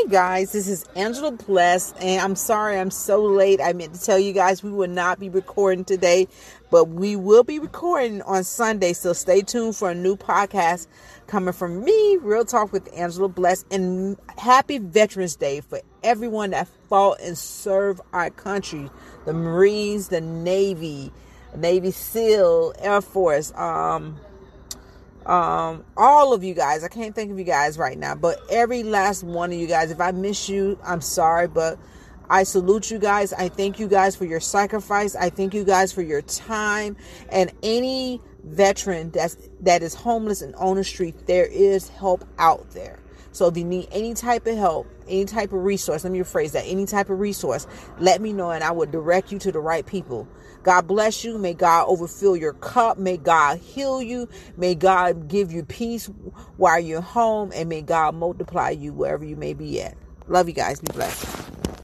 Hey guys, this is Angela Bless, and I'm sorry I'm so late. I meant to tell you guys we will not be recording today, but we will be recording on Sunday. So stay tuned for a new podcast coming from me, Real Talk with Angela Bless, and happy Veterans Day for everyone that fought and served our country the Marines, the Navy, Navy SEAL, Air Force, um, um, all of you guys. I can't think of you guys right now, but every last one of you guys. If I miss you, I'm sorry, but I salute you guys. I thank you guys for your sacrifice. I thank you guys for your time. And any veteran that's that is homeless and on the street, there is help out there. So if you need any type of help, any type of resource, let me rephrase that, any type of resource, let me know and I will direct you to the right people. God bless you. May God overfill your cup. May God heal you. May God give you peace while you're home. And may God multiply you wherever you may be at. Love you guys. Be blessed.